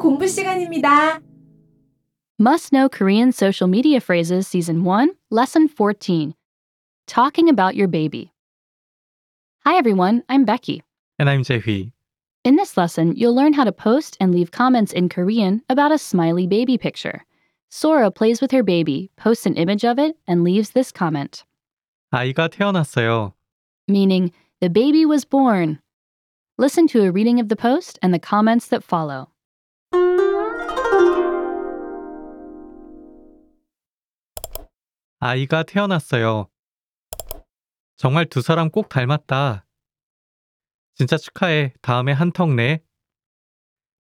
공부 시간입니다. Must Know Korean Social Media Phrases Season 1, Lesson 14 Talking About Your Baby. Hi everyone, I'm Becky. And I'm Jae-hee. In this lesson, you'll learn how to post and leave comments in Korean about a smiley baby picture. Sora plays with her baby, posts an image of it, and leaves this comment, 아이가 태어났어요. meaning the baby was born. Listen to a reading of the post and the comments that follow. 아이가 태어났어요. 정말 두 사람 꼭 닮았다. 진짜 축하해. 다음에 한턱 내.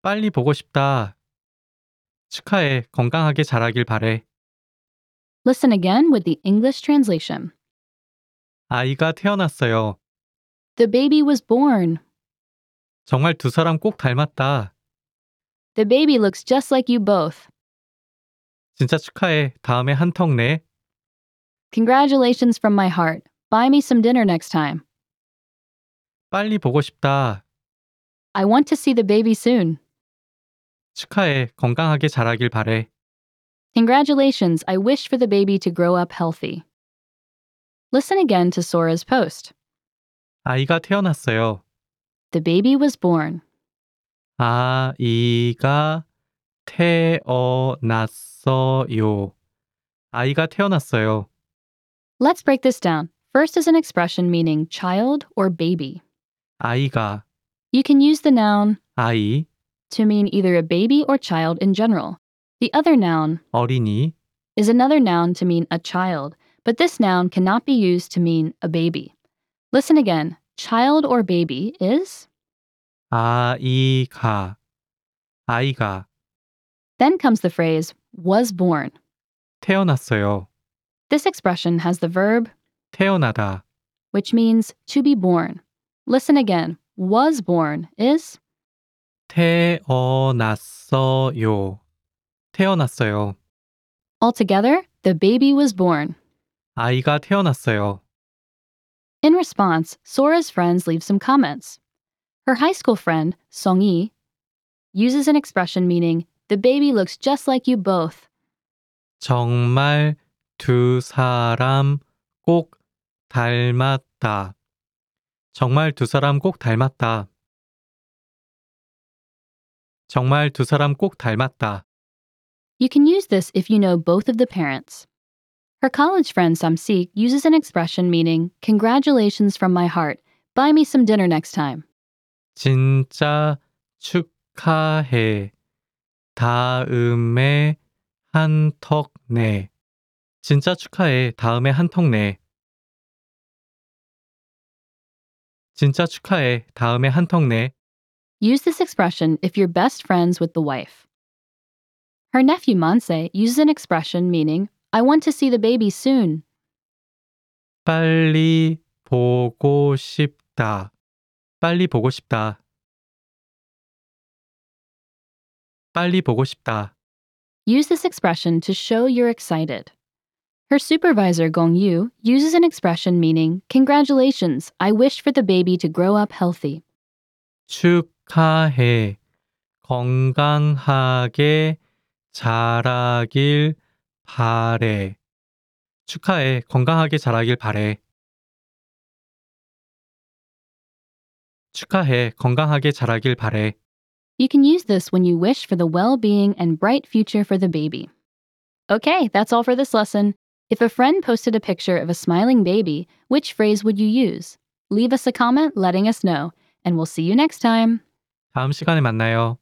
빨리 보고 싶다. 축하해. 건강하게 자라길 바래. Listen again with the English translation. 아이가 태어났어요. The baby was born. 정말 두 사람 꼭 닮았다. The baby looks just like you both. 진짜 축하해. 다음에 한턱 내. Congratulations from my heart. Buy me some dinner next time. 빨리 보고 싶다. I want to see the baby soon. 축하해. 건강하게 자라길 바래. Congratulations. I wish for the baby to grow up healthy. Listen again to Sora's post. 아이가 태어났어요. The baby was born. 아이가 태어났어요. 아이가 태어났어요. Let's break this down. First is an expression meaning child or baby. 아이가 You can use the noun 아이, to mean either a baby or child in general. The other noun 어린이, is another noun to mean a child, but this noun cannot be used to mean a baby. Listen again. Child or baby is. 아이가, 아이가 Then comes the phrase was born. 태어났어요. This expression has the verb 태어나다, which means to be born. Listen again. Was born is. 태어났어요. 태어났어요. Altogether, the baby was born. 아이가 태어났어요. In response, Sora's friends leave some comments. Her high school friend, Song-yi, uses an expression meaning the baby looks just like you both. 정말 두 사람 꼭 닮았다. 정말 두 사람 꼭 닮았다. 정말 두 사람 꼭 닮았다. You can use this if you know both of the parents. Her college friend Samsik uses an expression meaning congratulations from my heart. Buy me some dinner next time. 진짜 축하해. 다음에 한턱 내. 진짜 축하해. 다음에 한턱 내. 진짜 축하해. 다음에 한턱 내. Use this expression if you're best friends with the wife. Her nephew Manse uses an expression meaning I want to see the baby soon. 빨리 보고 싶다. 빨리 보고 싶다. 빨리 보고 싶다. Use this expression to show you're excited. Her supervisor Gong Yu uses an expression meaning congratulations. I wish for the baby to grow up healthy. 축하해. 건강하게 자라길 바래. 축하해. 건강하게 자라길 바래. 축하해. 건강하게 자라길 바래. You can use this when you wish for the well being and bright future for the baby. Okay, that's all for this lesson. If a friend posted a picture of a smiling baby, which phrase would you use? Leave us a comment letting us know, and we'll see you next time. 다음 시간에 만나요.